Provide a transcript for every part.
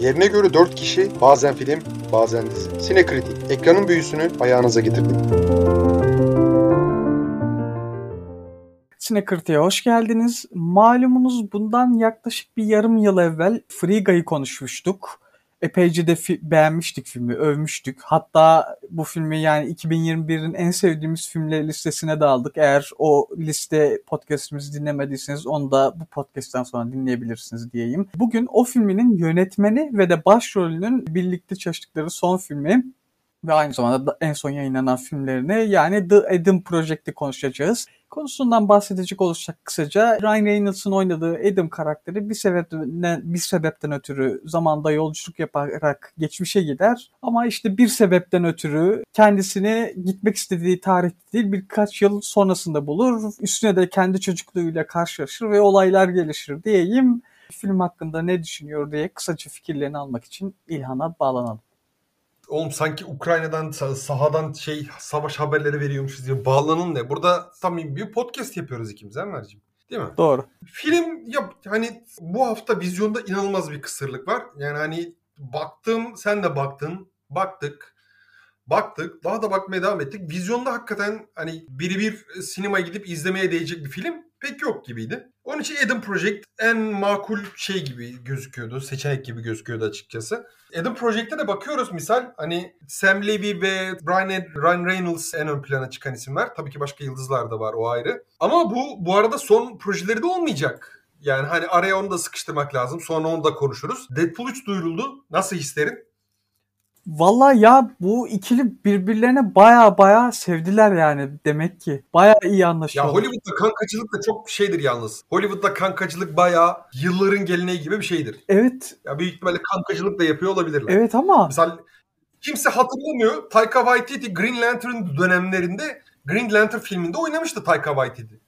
Yerine göre 4 kişi, bazen film, bazen dizi. Sinekritik, ekranın büyüsünü ayağınıza getirdik. Sinekritik'e hoş geldiniz. Malumunuz bundan yaklaşık bir yarım yıl evvel Friga'yı konuşmuştuk epeyce de fi- beğenmiştik filmi, övmüştük. Hatta bu filmi yani 2021'in en sevdiğimiz filmler listesine de aldık. Eğer o liste podcastimizi dinlemediyseniz onu da bu podcast'ten sonra dinleyebilirsiniz diyeyim. Bugün o filminin yönetmeni ve de başrolünün birlikte çalıştıkları son filmi ve aynı zamanda en son yayınlanan filmlerini yani The Adam Project'i konuşacağız. Konusundan bahsedecek olursak kısaca Ryan Reynolds'ın oynadığı Adam karakteri bir sebepten, bir sebepten ötürü zamanda yolculuk yaparak geçmişe gider. Ama işte bir sebepten ötürü kendisini gitmek istediği tarih değil birkaç yıl sonrasında bulur. Üstüne de kendi çocukluğuyla karşılaşır ve olaylar gelişir diyeyim. Film hakkında ne düşünüyor diye kısaca fikirlerini almak için İlhan'a bağlanalım. Oğlum sanki Ukrayna'dan sahadan şey savaş haberleri veriyormuşuz diye bağlanın ne? Burada tam bir podcast yapıyoruz ikimiz Enver'cim. Değil mi? Doğru. Film ya hani bu hafta vizyonda inanılmaz bir kısırlık var. Yani hani baktım sen de baktın. Baktık. Baktık. Daha da bakmaya devam ettik. Vizyonda hakikaten hani biri bir sinemaya gidip izlemeye değecek bir film pek yok gibiydi. Onun için Adam Project en makul şey gibi gözüküyordu. Seçenek gibi gözüküyordu açıkçası. Adam Project'te de bakıyoruz misal hani Sam Levy ve Ryan, Ryan Reynolds en ön plana çıkan isimler. Tabii ki başka yıldızlar da var o ayrı. Ama bu bu arada son projeleri de olmayacak. Yani hani araya onu da sıkıştırmak lazım. Sonra onu da konuşuruz. Deadpool 3 duyuruldu. Nasıl hislerin? Valla ya bu ikili birbirlerine baya baya sevdiler yani demek ki. Baya iyi anlaşıyorlar. Ya Hollywood'da kankacılık da çok şeydir yalnız. Hollywood'da kankacılık baya yılların geleneği gibi bir şeydir. Evet. Ya büyük ihtimalle kankacılık da yapıyor olabilirler. Evet ama. Mesela kimse hatırlamıyor. Taika Waititi Green Lantern dönemlerinde Green Lantern filminde oynamıştı Taika Waititi.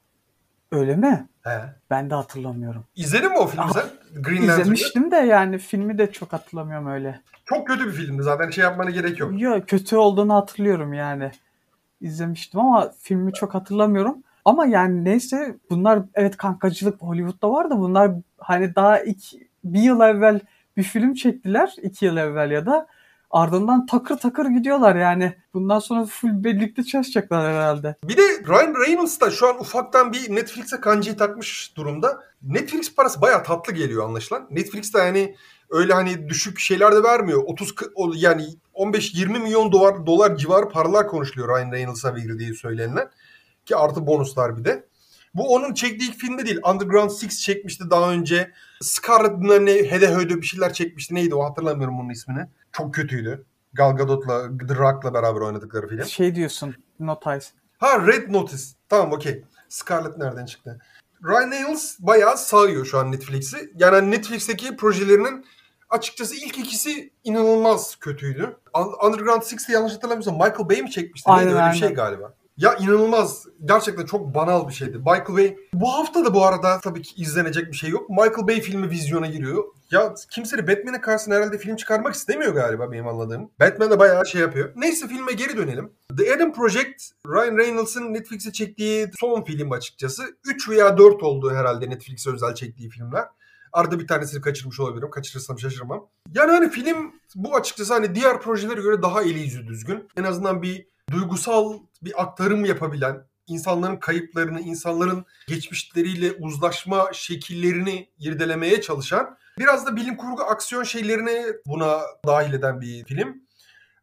Öyle mi? He. Ben de hatırlamıyorum. İzledin mi o filmi Ah, sen? Green Lantern'ı? İzlemiştim de yani filmi de çok hatırlamıyorum öyle. Çok kötü bir filmdi zaten şey yapmana gerek yok. Yok kötü olduğunu hatırlıyorum yani. İzlemiştim ama filmi çok hatırlamıyorum. Ama yani neyse bunlar evet kankacılık Hollywood'da var da bunlar hani daha ilk bir yıl evvel bir film çektiler. iki yıl evvel ya da ardından takır takır gidiyorlar yani. Bundan sonra full birlikte çalışacaklar herhalde. Bir de Ryan Reynolds da şu an ufaktan bir Netflix'e kancayı takmış durumda. Netflix parası bayağı tatlı geliyor anlaşılan. Netflix de yani öyle hani düşük şeyler de vermiyor. 30 yani 15-20 milyon dolar dolar civarı paralar konuşuluyor Ryan Reynolds'a verildiği söylenilen. Ki artı bonuslar bir de. Bu onun çektiği ilk filmi değil. Underground Six çekmişti daha önce. Scarlett ne Hede Höde bir şeyler çekmişti. Neydi o hatırlamıyorum onun ismini. Çok kötüydü. Gal Gadot'la The Rock'la beraber oynadıkları film. Şey diyorsun Notice. Ha Red Notice. Tamam okey. Scarlett nereden çıktı? Ryan Reynolds bayağı sağıyor şu an Netflix'i. Yani Netflix'teki projelerinin açıkçası ilk ikisi inanılmaz kötüydü. Underground Six'te yanlış hatırlamıyorsam Michael Bay mi çekmişti? Aynen, Neydi? Öyle bir şey galiba. Ya inanılmaz. Gerçekten çok banal bir şeydi. Michael Bay. Bu hafta da bu arada tabii ki izlenecek bir şey yok. Michael Bay filmi vizyona giriyor. Ya kimse Batman'e karşısına herhalde film çıkarmak istemiyor galiba benim anladığım. Batman de bayağı şey yapıyor. Neyse filme geri dönelim. The Adam Project, Ryan Reynolds'ın Netflix'e çektiği son film açıkçası. 3 veya 4 oldu herhalde Netflix'e özel çektiği filmler. Arada bir tanesini kaçırmış olabilirim. Kaçırırsam şaşırmam. Yani hani film bu açıkçası hani diğer projelere göre daha eli yüzü düzgün. En azından bir duygusal bir aktarım yapabilen, insanların kayıplarını, insanların geçmişleriyle uzlaşma şekillerini irdelemeye çalışan, biraz da bilim kurgu aksiyon şeylerini buna dahil eden bir film.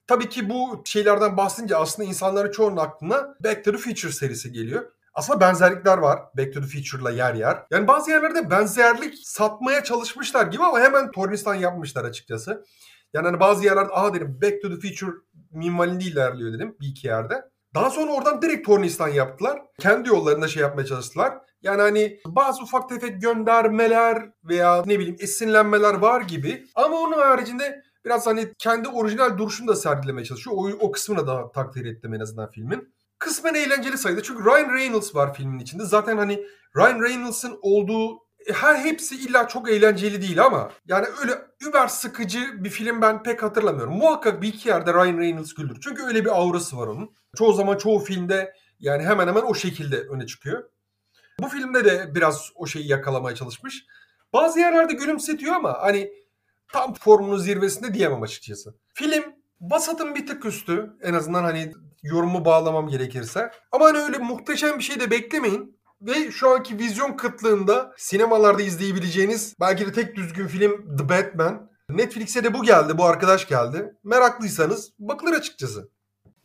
Tabii ki bu şeylerden bahsedince aslında insanların çoğunun aklına Back to the Future serisi geliyor. Aslında benzerlikler var Back to the Future'la yer yer. Yani bazı yerlerde benzerlik satmaya çalışmışlar gibi ama hemen tornistan yapmışlar açıkçası. Yani hani bazı yerlerde aha dedim Back to the Future minvalinde ilerliyor dedim bir iki yerde. Daha sonra oradan direkt tornistan yaptılar. Kendi yollarında şey yapmaya çalıştılar. Yani hani bazı ufak tefek göndermeler veya ne bileyim esinlenmeler var gibi. Ama onun haricinde biraz hani kendi orijinal duruşunu da sergilemeye çalışıyor. O, o kısmına da takdir ettim en azından filmin. Kısmen eğlenceli sayıda. Çünkü Ryan Reynolds var filmin içinde. Zaten hani Ryan Reynolds'ın olduğu her hepsi illa çok eğlenceli değil ama yani öyle über sıkıcı bir film ben pek hatırlamıyorum. Muhakkak bir iki yerde Ryan Reynolds güldür. Çünkü öyle bir aurası var onun. Çoğu zaman çoğu filmde yani hemen hemen o şekilde öne çıkıyor. Bu filmde de biraz o şeyi yakalamaya çalışmış. Bazı yerlerde gülümsetiyor ama hani tam formunun zirvesinde diyemem açıkçası. Film basatın bir tık üstü. En azından hani yorumu bağlamam gerekirse. Ama hani öyle muhteşem bir şey de beklemeyin. Ve şu anki vizyon kıtlığında sinemalarda izleyebileceğiniz belki de tek düzgün film The Batman. Netflix'e de bu geldi, bu arkadaş geldi. Meraklıysanız bakılır açıkçası.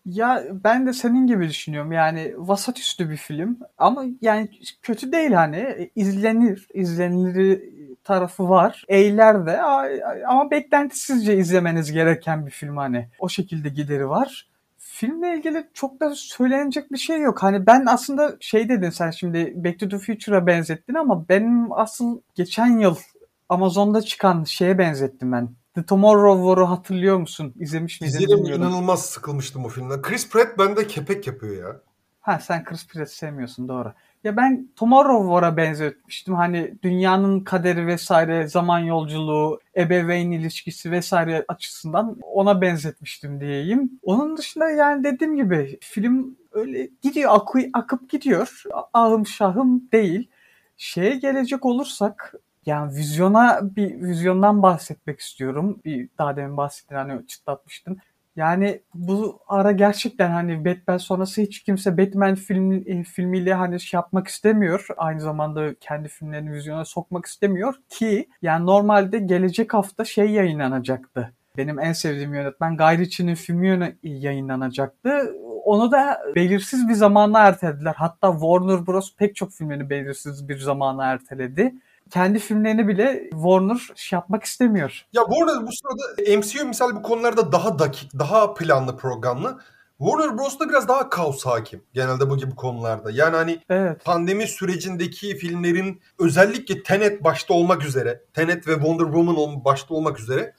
Ya ben de senin gibi düşünüyorum. Yani vasat üstü bir film ama yani kötü değil hani izlenir, izlenilir tarafı var. Eğler de ama beklentisizce izlemeniz gereken bir film hani. O şekilde gideri var. Filmle ilgili çok da söylenecek bir şey yok. Hani ben aslında şey dedin sen şimdi Back to the Future'a benzettin ama benim asıl geçen yıl Amazon'da çıkan şeye benzettim ben. The Tomorrow War'u hatırlıyor musun? İzlemiş miydin İzledim inanılmaz sıkılmıştım o filmden. Chris Pratt bende kepek yapıyor ya. Ha sen Chris Pratt sevmiyorsun doğru. Ya ben Tomorrow War'a benzetmiştim. Hani dünyanın kaderi vesaire, zaman yolculuğu, ebeveyn ilişkisi vesaire açısından ona benzetmiştim diyeyim. Onun dışında yani dediğim gibi film öyle gidiyor, akı, akıp gidiyor. Ahım şahım değil. Şeye gelecek olursak yani vizyona bir vizyondan bahsetmek istiyorum. Bir daha demin bahsettin hani çıtlatmıştın. Yani bu ara gerçekten hani Batman sonrası hiç kimse Batman film, e, filmiyle hani şey yapmak istemiyor. Aynı zamanda kendi filmlerini vizyona sokmak istemiyor ki yani normalde gelecek hafta şey yayınlanacaktı. Benim en sevdiğim yönetmen Guy Ritchie'nin filmi yayınlanacaktı. Onu da belirsiz bir zamana ertelediler. Hatta Warner Bros. pek çok filmini belirsiz bir zamana erteledi kendi filmlerini bile Warner şey yapmak istemiyor. Ya Warner bu sırada MCU misal bu konularda daha dakik, daha planlı programlı. Warner Bros'ta biraz daha kaos hakim genelde bu gibi konularda. Yani hani evet. pandemi sürecindeki filmlerin özellikle Tenet başta olmak üzere, Tenet ve Wonder Woman başta olmak üzere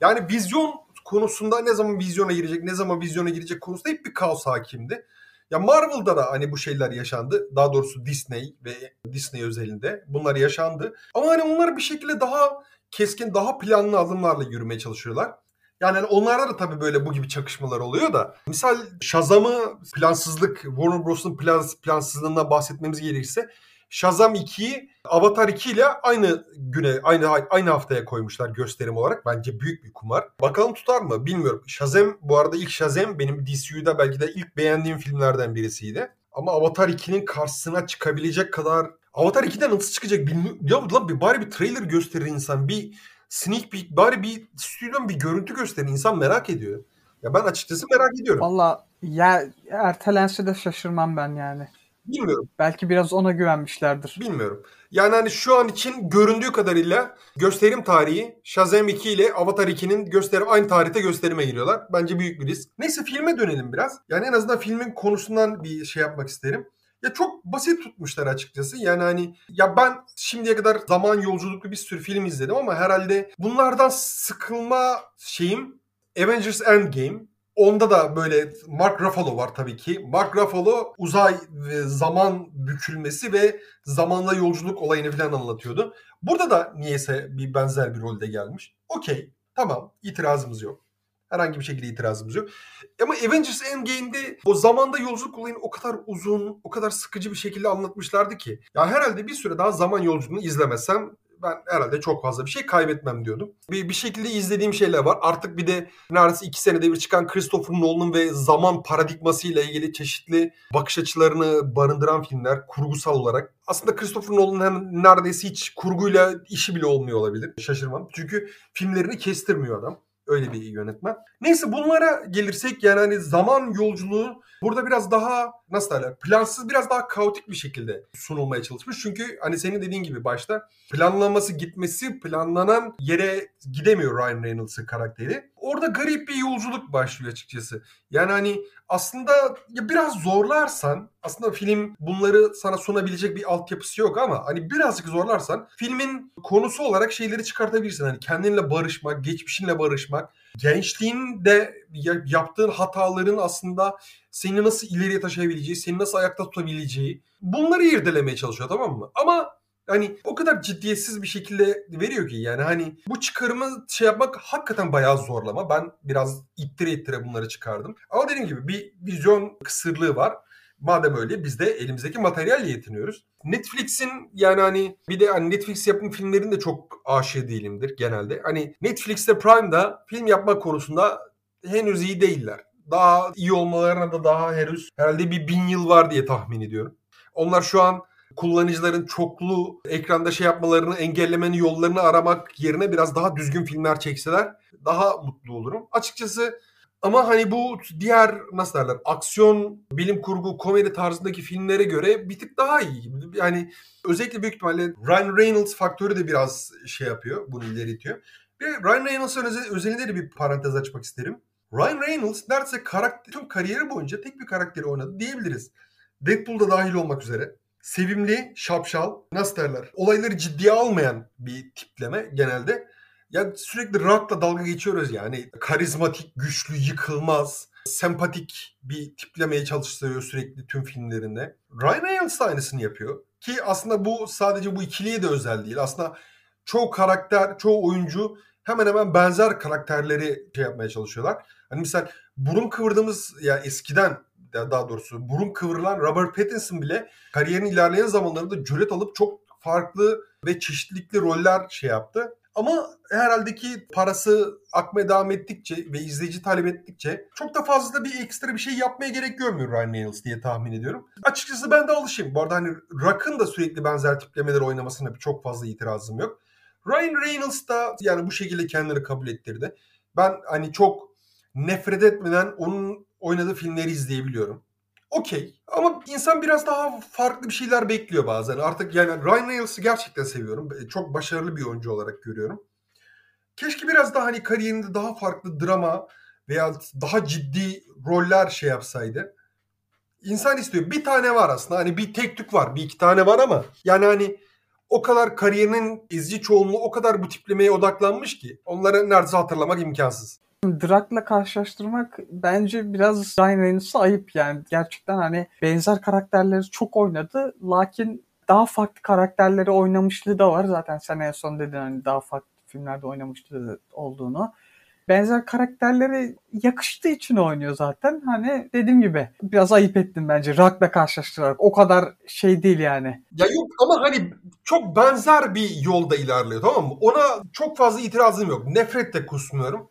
yani vizyon konusunda ne zaman vizyona girecek, ne zaman vizyona girecek konusunda hep bir kaos hakimdi. Ya Marvel'da da hani bu şeyler yaşandı. Daha doğrusu Disney ve Disney özelinde bunlar yaşandı. Ama hani onlar bir şekilde daha keskin, daha planlı adımlarla yürümeye çalışıyorlar. Yani hani onlarda da tabii böyle bu gibi çakışmalar oluyor da. Misal Shazam'ı plansızlık, Warner Bros'un plans, plansızlığından bahsetmemiz gerekirse Shazam 2'yi Avatar 2 ile aynı güne, aynı aynı haftaya koymuşlar gösterim olarak. Bence büyük bir kumar. Bakalım tutar mı bilmiyorum. Shazam bu arada ilk Shazam benim DCU'da belki de ilk beğendiğim filmlerden birisiydi. Ama Avatar 2'nin karşısına çıkabilecek kadar Avatar 2'den nasıl çıkacak bilmiyorum. Ya lan bir bari bir trailer gösterir insan. Bir sneak peek bari bir stüdyon bir görüntü gösterir insan merak ediyor. Ya ben açıkçası merak ediyorum. Valla ya ertelense de şaşırmam ben yani. Bilmiyorum. Belki biraz ona güvenmişlerdir. Bilmiyorum. Yani hani şu an için göründüğü kadarıyla gösterim tarihi Shazam 2 ile Avatar 2'nin gösterim aynı tarihte gösterime giriyorlar. Bence büyük bir risk. Neyse filme dönelim biraz. Yani en azından filmin konusundan bir şey yapmak isterim. Ya çok basit tutmuşlar açıkçası. Yani hani ya ben şimdiye kadar zaman yolculuklu bir sürü film izledim ama herhalde bunlardan sıkılma şeyim Avengers Endgame Onda da böyle Mark Ruffalo var tabii ki. Mark Ruffalo uzay ve zaman bükülmesi ve zamanla yolculuk olayını falan anlatıyordu. Burada da niyeyse bir benzer bir rolde gelmiş. Okey tamam itirazımız yok. Herhangi bir şekilde itirazımız yok. Ama Avengers Endgame'de o zamanda yolculuk olayını o kadar uzun, o kadar sıkıcı bir şekilde anlatmışlardı ki. Ya herhalde bir süre daha zaman yolculuğunu izlemesem ben herhalde çok fazla bir şey kaybetmem diyordum. Bir, bir şekilde izlediğim şeyler var. Artık bir de neredeyse iki senede bir çıkan Christopher Nolan ve zaman paradigması ile ilgili çeşitli bakış açılarını barındıran filmler kurgusal olarak. Aslında Christopher Nolan hem neredeyse hiç kurguyla işi bile olmuyor olabilir. Şaşırmam. Çünkü filmlerini kestirmiyor adam. Öyle bir yönetmen. Neyse bunlara gelirsek yani hani zaman yolculuğu burada biraz daha nasıl derler plansız biraz daha kaotik bir şekilde sunulmaya çalışmış. Çünkü hani senin dediğin gibi başta planlanması gitmesi planlanan yere gidemiyor Ryan Reynolds'ın karakteri. Orada garip bir yolculuk başlıyor açıkçası. Yani hani aslında ya biraz zorlarsan aslında film bunları sana sunabilecek bir altyapısı yok ama hani birazcık zorlarsan filmin konusu olarak şeyleri çıkartabilirsin. Hani kendinle barışmak, geçmişinle barışmak, gençliğinde yaptığın hataların aslında seni nasıl ileriye taşıyabileceği, seni nasıl ayakta tutabileceği bunları irdelemeye çalışıyor tamam mı? Ama hani o kadar ciddiyetsiz bir şekilde veriyor ki yani hani bu çıkarımı şey yapmak hakikaten bayağı zorlama. Ben biraz ittire ittire bunları çıkardım. Ama dediğim gibi bir vizyon kısırlığı var. Madem öyle biz de elimizdeki materyalle yetiniyoruz. Netflix'in yani hani bir de hani Netflix yapım filmlerin de çok aşığı değilimdir genelde. Hani Netflix'te Prime'da film yapma konusunda henüz iyi değiller. Daha iyi olmalarına da daha henüz herhalde bir bin yıl var diye tahmin ediyorum. Onlar şu an kullanıcıların çoklu ekranda şey yapmalarını engellemenin yollarını aramak yerine biraz daha düzgün filmler çekseler daha mutlu olurum. Açıkçası ama hani bu diğer nasıl derler aksiyon, bilim kurgu, komedi tarzındaki filmlere göre bir tık daha iyi. Yani özellikle büyük ihtimalle Ryan Reynolds faktörü de biraz şey yapıyor, bunu ileri itiyor. Bir Ryan Reynolds'ın özel, özelinde de bir parantez açmak isterim. Ryan Reynolds neredeyse karakter, tüm kariyeri boyunca tek bir karakteri oynadı diyebiliriz. Deadpool'da dahil olmak üzere. Sevimli, şapşal, nasıl derler, olayları ciddiye almayan bir tipleme genelde. Ya sürekli rock'la dalga geçiyoruz yani. Karizmatik, güçlü, yıkılmaz, sempatik bir tiplemeye çalıştırıyor sürekli tüm filmlerinde. Ryan Reynolds da aynısını yapıyor. Ki aslında bu sadece bu ikiliye de özel değil. Aslında çoğu karakter, çoğu oyuncu hemen hemen benzer karakterleri şey yapmaya çalışıyorlar. Hani misal burun kıvırdığımız ya eskiden daha doğrusu burun kıvrılan Robert Pattinson bile kariyerin ilerleyen zamanlarında cüret alıp çok farklı ve çeşitlilikli roller şey yaptı. Ama herhalde ki parası akmaya devam ettikçe ve izleyici talep ettikçe çok da fazla bir ekstra bir şey yapmaya gerek görmüyor Ryan Reynolds diye tahmin ediyorum. Açıkçası ben de alışayım. Bu arada hani Rock'ın da sürekli benzer tiplemeler oynamasına çok fazla itirazım yok. Ryan Reynolds da yani bu şekilde kendini kabul ettirdi. Ben hani çok nefret etmeden onun oynadığı filmleri izleyebiliyorum. Okey. Ama insan biraz daha farklı bir şeyler bekliyor bazen. Artık yani Ryan Reynolds'ı gerçekten seviyorum. Çok başarılı bir oyuncu olarak görüyorum. Keşke biraz daha hani kariyerinde daha farklı drama veya daha ciddi roller şey yapsaydı. İnsan istiyor. Bir tane var aslında. Hani bir tek tük var. Bir iki tane var ama yani hani o kadar kariyerinin izci çoğunluğu o kadar bu tiplemeye odaklanmış ki onları neredeyse hatırlamak imkansız. Drak'la karşılaştırmak bence biraz Ryan Reynolds'a ayıp yani. Gerçekten hani benzer karakterleri çok oynadı. Lakin daha farklı karakterleri oynamışlığı da var. Zaten sen en son dedin hani daha farklı filmlerde oynamışlığı olduğunu. Benzer karakterleri yakıştığı için oynuyor zaten. Hani dediğim gibi biraz ayıp ettim bence Rock'la karşılaştırarak. O kadar şey değil yani. Ya yok ama hani çok benzer bir yolda ilerliyor tamam mı? Ona çok fazla itirazım yok. Nefret de kusmuyorum.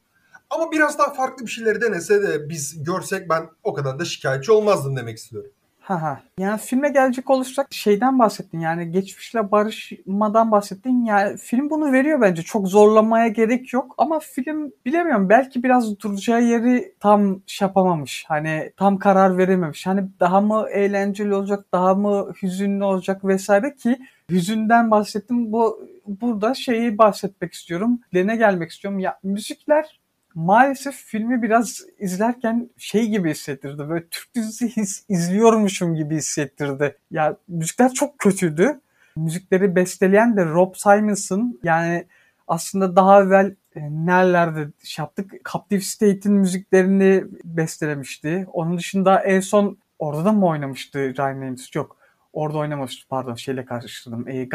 Ama biraz daha farklı bir şeyleri denese de biz görsek ben o kadar da şikayetçi olmazdım demek istiyorum. Ha ha. Yani filme gelecek olursak şeyden bahsettin yani geçmişle barışmadan bahsettin. Yani film bunu veriyor bence. Çok zorlamaya gerek yok. Ama film bilemiyorum belki biraz duracağı yeri tam şey yapamamış. Hani tam karar verememiş. Hani daha mı eğlenceli olacak, daha mı hüzünlü olacak vesaire ki hüzünden bahsettim. Bu burada şeyi bahsetmek istiyorum. Lene gelmek istiyorum. Ya müzikler maalesef filmi biraz izlerken şey gibi hissettirdi. Böyle Türk dizisi his, izliyormuşum gibi hissettirdi. Ya müzikler çok kötüydü. Müzikleri besteleyen de Rob Simonson. Yani aslında daha evvel e, nerelerde şey yaptık? Captive State'in müziklerini bestelemişti. Onun dışında en son orada da mı oynamıştı Ryan Reynolds? Yok. Orada oynamamıştı pardon şeyle karıştırdım. E,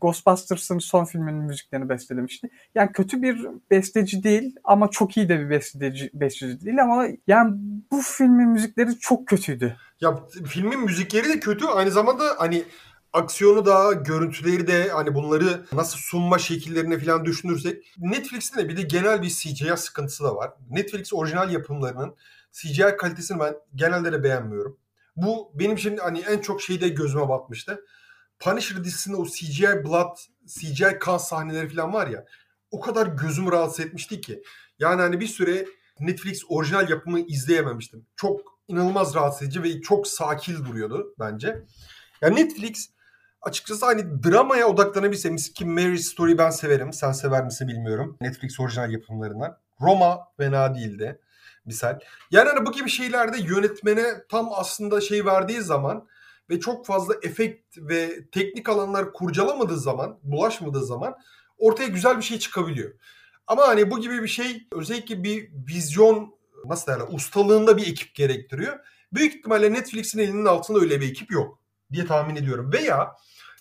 Ghostbusters'ın son filminin müziklerini bestelemişti. Yani kötü bir besteci değil ama çok iyi de bir besteci, besteci değil ama yani bu filmin müzikleri çok kötüydü. Ya filmin müzikleri de kötü aynı zamanda hani aksiyonu da, görüntüleri de hani bunları nasıl sunma şekillerini falan düşünürsek Netflix'in de bir de genel bir CGI sıkıntısı da var. Netflix orijinal yapımlarının CGI kalitesini ben genelde de beğenmiyorum. Bu benim şimdi hani en çok şeyde gözüme batmıştı. Punisher dizisinde o CGI blood, CGI kan sahneleri falan var ya. O kadar gözümü rahatsız etmişti ki. Yani hani bir süre Netflix orijinal yapımı izleyememiştim. Çok inanılmaz rahatsız edici ve çok sakil duruyordu bence. Yani Netflix açıkçası hani dramaya odaklanabilse ki Mary Story ben severim. Sen sever misin bilmiyorum. Netflix orijinal yapımlarından. Roma fena değildi misal. Yani hani bu gibi şeylerde yönetmene tam aslında şey verdiği zaman ve çok fazla efekt ve teknik alanlar kurcalamadığı zaman, bulaşmadığı zaman ortaya güzel bir şey çıkabiliyor. Ama hani bu gibi bir şey özellikle bir vizyon nasıl derler ustalığında bir ekip gerektiriyor. Büyük ihtimalle Netflix'in elinin altında öyle bir ekip yok diye tahmin ediyorum. Veya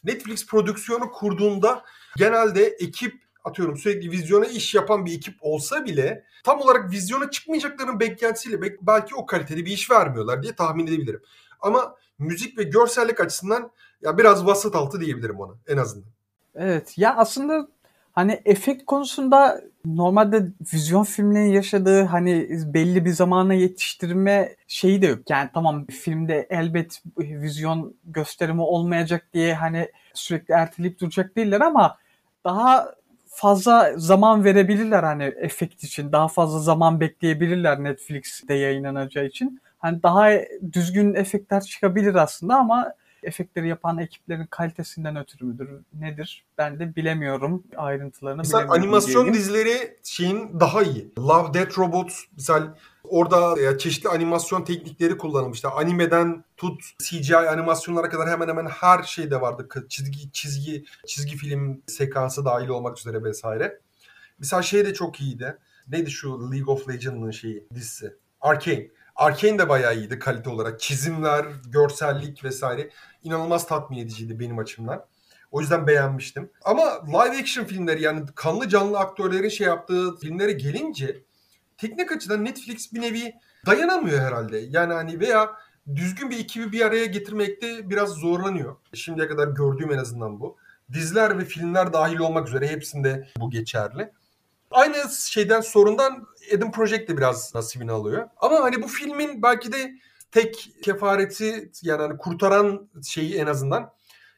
Netflix prodüksiyonu kurduğunda genelde ekip atıyorum sürekli vizyona iş yapan bir ekip olsa bile tam olarak vizyona çıkmayacaklarının beklentisiyle belki o kalitede bir iş vermiyorlar diye tahmin edebilirim. Ama müzik ve görsellik açısından ya biraz vasat altı diyebilirim ona en azından. Evet ya aslında hani efekt konusunda normalde vizyon filmlerin yaşadığı hani belli bir zamana yetiştirme şeyi de yok. Yani tamam filmde elbet vizyon gösterimi olmayacak diye hani sürekli erteleyip duracak değiller ama daha fazla zaman verebilirler hani efekt için. Daha fazla zaman bekleyebilirler Netflix'te yayınlanacağı için. Hani daha düzgün efektler çıkabilir aslında ama efektleri yapan ekiplerin kalitesinden ötürü müdür nedir ben de bilemiyorum ayrıntılarını Mesela bilemiyorum animasyon diyeyim. dizileri şeyin daha iyi. Love, Death Robots misal orada ya, çeşitli animasyon teknikleri kullanılmıştı. Animeden tut CGI animasyonlara kadar hemen hemen her şeyde vardı. Çizgi çizgi çizgi film sekansı dahil olmak üzere vesaire. Mesela şey de çok iyiydi. Neydi şu League of Legends'ın şeyi dizisi? Arcane. Arcane de bayağı iyiydi kalite olarak. Çizimler, görsellik vesaire inanılmaz tatmin ediciydi benim açımdan. O yüzden beğenmiştim. Ama live action filmleri yani kanlı canlı aktörlerin şey yaptığı filmlere gelince teknik açıdan Netflix bir nevi dayanamıyor herhalde. Yani hani veya düzgün bir ekibi bir araya getirmekte biraz zorlanıyor. Şimdiye kadar gördüğüm en azından bu. Diziler ve filmler dahil olmak üzere hepsinde bu geçerli. Aynı şeyden sorundan Eden Project de biraz nasibini alıyor. Ama hani bu filmin belki de tek kefareti yani hani kurtaran şeyi en azından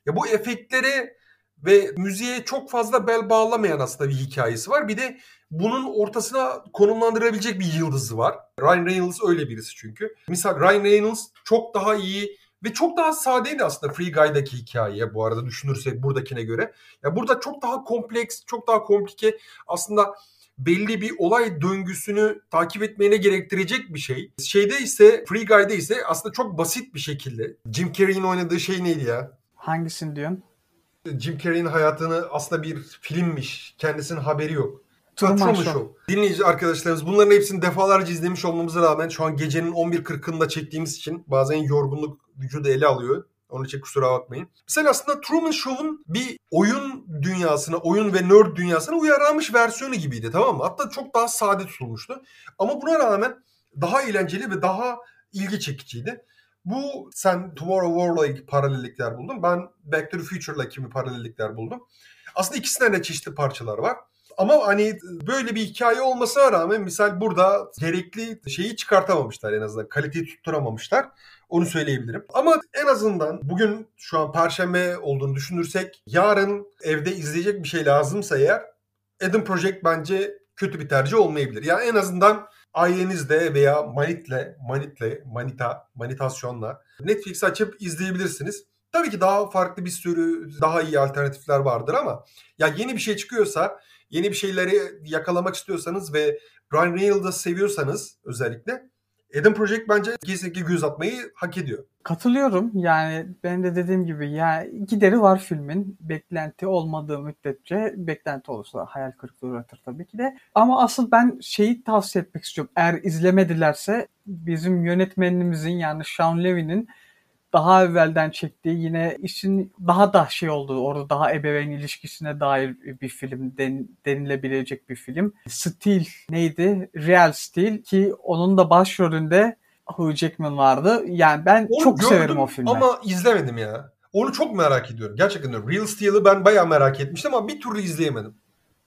ya bu efektlere ve müziğe çok fazla bel bağlamayan aslında bir hikayesi var. Bir de bunun ortasına konumlandırabilecek bir yıldızı var. Ryan Reynolds öyle birisi çünkü. Misal Ryan Reynolds çok daha iyi ve çok daha sadeydi aslında Free Guy'daki hikayeye bu arada düşünürsek buradakine göre. Ya burada çok daha kompleks, çok daha komplike aslında belli bir olay döngüsünü takip etmene gerektirecek bir şey. Şeyde ise Free Guy'de ise aslında çok basit bir şekilde. Jim Carrey'in oynadığı şey neydi ya? Hangisini diyorsun? Jim Carrey'in hayatını aslında bir filmmiş. Kendisinin haberi yok. Truman Show. Show. Dinleyici arkadaşlarımız bunların hepsini defalarca izlemiş olmamıza rağmen şu an gecenin 11.40'ında çektiğimiz için bazen yorgunluk vücudu ele alıyor. Onun için kusura bakmayın. Mesela aslında Truman Show'un bir oyun dünyasına, oyun ve nerd dünyasına uyarlanmış versiyonu gibiydi tamam mı? Hatta çok daha sade tutulmuştu. Ama buna rağmen daha eğlenceli ve daha ilgi çekiciydi. Bu sen Tomorrow War'la paralellikler buldun. Ben Back to the Future'la kimi paralellikler buldum. Aslında ikisinden de çeşitli parçalar var. Ama hani böyle bir hikaye olmasına rağmen misal burada gerekli şeyi çıkartamamışlar en azından. Kaliteyi tutturamamışlar. Onu söyleyebilirim. Ama en azından bugün şu an perşembe olduğunu düşünürsek yarın evde izleyecek bir şey lazımsa eğer Eden Project bence kötü bir tercih olmayabilir. Yani en azından ailenizle veya manitle, manitle, manita, manitasyonla Netflix açıp izleyebilirsiniz. Tabii ki daha farklı bir sürü daha iyi alternatifler vardır ama ya yeni bir şey çıkıyorsa, yeni bir şeyleri yakalamak istiyorsanız ve Ryan Reynolds'ı seviyorsanız özellikle Eden Project bence kesinlikle göz atmayı hak ediyor. Katılıyorum. Yani ben de dediğim gibi yani gideri var filmin. Beklenti olmadığı müddetçe beklenti olursa hayal kırıklığı uğratır tabii ki de. Ama asıl ben şeyi tavsiye etmek istiyorum. Eğer izlemedilerse bizim yönetmenimizin yani Sean Levy'nin daha evvelden çektiği yine işin daha da şey olduğu orada daha ebeveyn ilişkisine dair bir film den, denilebilecek bir film. Steel neydi? Real Steel ki onun da başrolünde Hugh Jackman vardı. Yani ben Onu çok severim o filmi. Ama izlemedim ya. Onu çok merak ediyorum. Gerçekten diyorum. Real Steel'ı ben bayağı merak etmiştim ama bir türlü izleyemedim.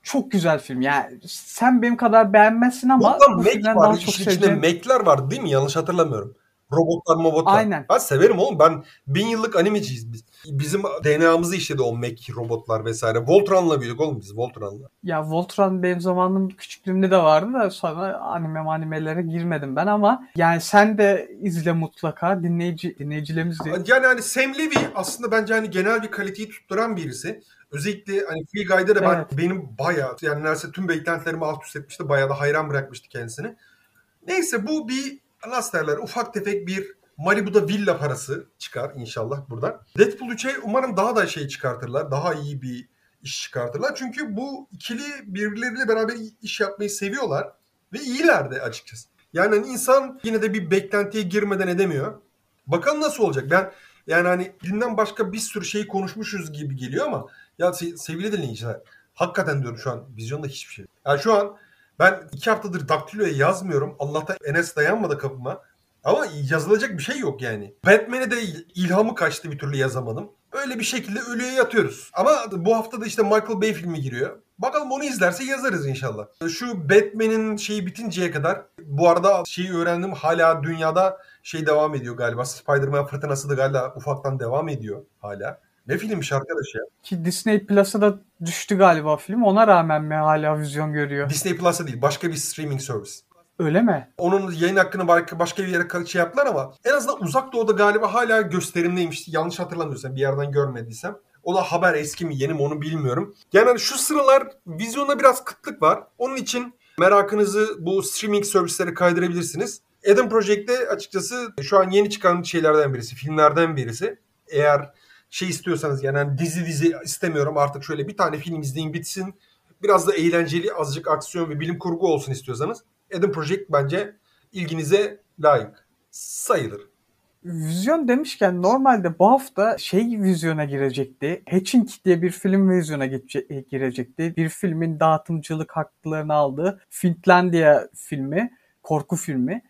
Çok güzel film. Yani sen benim kadar beğenmezsin ama Burada bu Mac filmden var. daha çok seveceğim. Mac'ler vardı değil mi? Yanlış hatırlamıyorum. Robotlar mobotlar. Aynen. Ben severim oğlum. Ben bin yıllık animeciyiz biz. Bizim DNA'mızı işledi o Mac robotlar vesaire. Voltron'la büyüdük oğlum biz Voltron'la. Ya Voltron benim zamanım küçüklüğümde de vardı da sonra anime animelere girmedim ben ama yani sen de izle mutlaka dinleyici dinleyicilerimiz de Yani hani Sam Levy aslında bence hani genel bir kaliteyi tutturan birisi. Özellikle hani Free Guy'da da ben Evet. benim bayağı yani neredeyse tüm beklentilerimi alt üst etmişti. Bayağı da hayran bırakmıştı kendisini. Neyse bu bir nasıl derler ufak tefek bir Malibu'da villa parası çıkar inşallah buradan. Deadpool 3'e umarım daha da şey çıkartırlar. Daha iyi bir iş çıkartırlar. Çünkü bu ikili birbirleriyle beraber iş yapmayı seviyorlar. Ve iyiler de açıkçası. Yani hani insan yine de bir beklentiye girmeden edemiyor. Bakalım nasıl olacak. Ben yani hani dinden başka bir sürü şey konuşmuşuz gibi geliyor ama ya se- sevgili dinleyiciler hakikaten diyorum şu an vizyonda hiçbir şey. Yani şu an ben iki haftadır Daktilo'ya yazmıyorum. Allah'ta Enes dayanmadı kapıma. Ama yazılacak bir şey yok yani. Batman'e de ilhamı kaçtı bir türlü yazamadım. Öyle bir şekilde ölüye yatıyoruz. Ama bu hafta da işte Michael Bay filmi giriyor. Bakalım onu izlerse yazarız inşallah. Şu Batman'in şeyi bitinceye kadar bu arada şeyi öğrendim hala dünyada şey devam ediyor galiba. Spider-Man fırtınası da galiba ufaktan devam ediyor hala. Ne filmmiş arkadaş ya? Ki Disney Plus'a da düştü galiba film. Ona rağmen mi hala vizyon görüyor? Disney Plus'a değil başka bir streaming service. Öyle mi? Onun yayın hakkını başka, başka bir yere şey yaptılar ama en azından uzak doğuda galiba hala gösterimdeymiş. Yanlış hatırlamıyorsam bir yerden görmediysem. O da haber eski mi yeni mi onu bilmiyorum. Yani hani şu sıralar vizyonda biraz kıtlık var. Onun için merakınızı bu streaming servislere kaydırabilirsiniz. Eden Project'te açıkçası şu an yeni çıkan şeylerden birisi, filmlerden birisi. Eğer şey istiyorsanız yani hani dizi dizi istemiyorum artık şöyle bir tane film izleyin bitsin. Biraz da eğlenceli, azıcık aksiyon ve bilim kurgu olsun istiyorsanız Eden Project bence ilginize layık sayılır. Vizyon demişken normalde bu hafta şey vizyona girecekti. Hatching diye bir film vizyona girecekti. Bir filmin dağıtımcılık haklarını aldığı Finlandia filmi, korku filmi.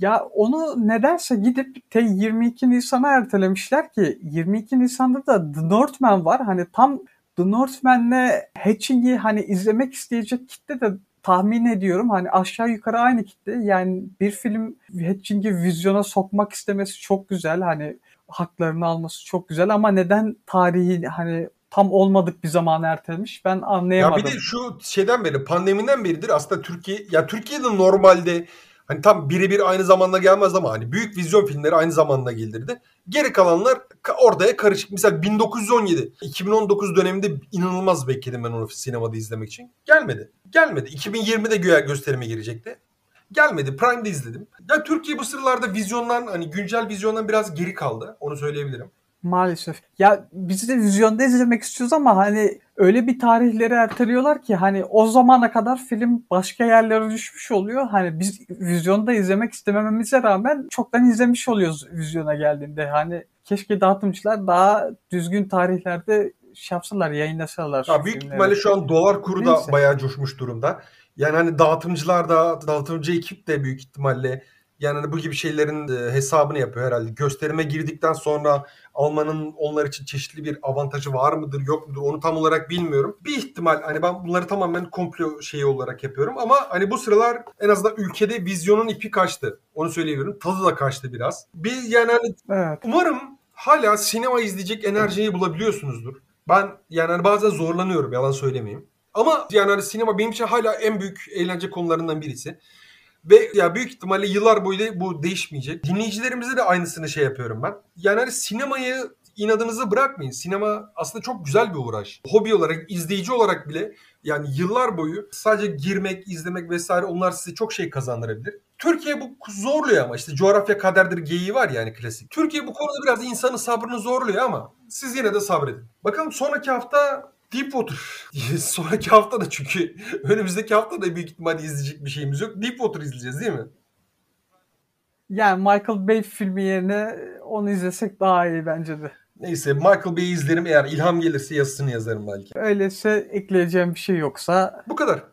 Ya onu nedense gidip te 22 Nisan'a ertelemişler ki 22 Nisan'da da The Northman var. Hani tam The Northman'le Hatching'i hani izlemek isteyecek kitle de tahmin ediyorum hani aşağı yukarı aynı kitle. Yani bir film Hatching'i vizyona sokmak istemesi çok güzel. Hani haklarını alması çok güzel ama neden tarihi hani tam olmadık bir zaman ertelemiş ben anlayamadım. Ya bir de şu şeyden beri pandemiden beridir aslında Türkiye ya Türkiye'de normalde Hani tam birebir aynı zamanda gelmez ama hani büyük vizyon filmleri aynı zamanda gelirdi. Geri kalanlar oraya karışık. Mesela 1917, 2019 döneminde inanılmaz bekledim ben onu sinemada izlemek için. Gelmedi. Gelmedi. 2020'de güya gösterime girecekti. Gelmedi. Prime'de izledim. Ya Türkiye bu sıralarda vizyondan hani güncel vizyondan biraz geri kaldı. Onu söyleyebilirim. Maalesef. Ya biz de vizyonda izlemek istiyoruz ama hani öyle bir tarihleri erteliyorlar ki hani o zamana kadar film başka yerlere düşmüş oluyor. Hani biz vizyonda izlemek istemememize rağmen çoktan izlemiş oluyoruz vizyona geldiğinde. Hani keşke dağıtımcılar daha düzgün tarihlerde şey yapsalar, yayınlasalar. Ya büyük ihtimalle şu an dolar kuru da Neyse. bayağı coşmuş durumda. Yani hani dağıtımcılar da, dağıtımcı ekip de büyük ihtimalle yani hani bu gibi şeylerin e, hesabını yapıyor herhalde. Gösterime girdikten sonra almanın onlar için çeşitli bir avantajı var mıdır yok mudur onu tam olarak bilmiyorum. Bir ihtimal hani ben bunları tamamen komplo şeyi olarak yapıyorum ama hani bu sıralar en azından ülkede vizyonun ipi kaçtı. Onu söyleyebilirim. Tadı da kaçtı biraz. Bir yani hani evet. umarım hala sinema izleyecek enerjiyi bulabiliyorsunuzdur. Ben yani hani bazen zorlanıyorum yalan söylemeyeyim. Ama yani hani sinema benim için hala en büyük eğlence konularından birisi. Ve ya büyük ihtimalle yıllar boyu da bu değişmeyecek. Dinleyicilerimize de aynısını şey yapıyorum ben. Yani hani sinemayı inadınızı bırakmayın. Sinema aslında çok güzel bir uğraş. Hobi olarak, izleyici olarak bile yani yıllar boyu sadece girmek, izlemek vesaire onlar size çok şey kazandırabilir. Türkiye bu zorluyor ama işte coğrafya kaderdir geyiği var yani klasik. Türkiye bu konuda biraz insanın sabrını zorluyor ama siz yine de sabredin. Bakalım sonraki hafta Deepwater. Sonraki hafta da çünkü önümüzdeki hafta da büyük ihtimalle izleyecek bir şeyimiz yok. Deepwater izleyeceğiz değil mi? Yani Michael Bay filmi yerine onu izlesek daha iyi bence de. Neyse Michael Bay'i izlerim. Eğer ilham gelirse yazısını yazarım belki. Öyleyse ekleyeceğim bir şey yoksa. Bu kadar.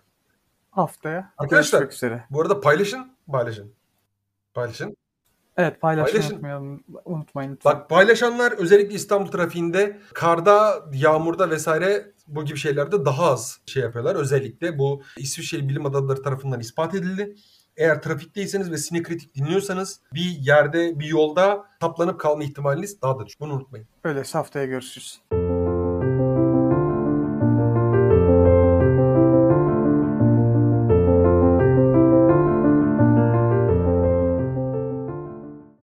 Haftaya. Arkadaşlar bu arada paylaşın. Paylaşın. Paylaşın. Evet paylaşın. unutmayalım. Unutmayın lütfen. Bak paylaşanlar özellikle İstanbul trafiğinde karda, yağmurda vesaire bu gibi şeylerde daha az şey yapıyorlar. Özellikle bu İsviçreli bilim adamları tarafından ispat edildi. Eğer trafikteyseniz ve sinekritik dinliyorsanız bir yerde, bir yolda taplanıp kalma ihtimaliniz daha da düşük. Bunu unutmayın. Öyleyse haftaya görüşürüz.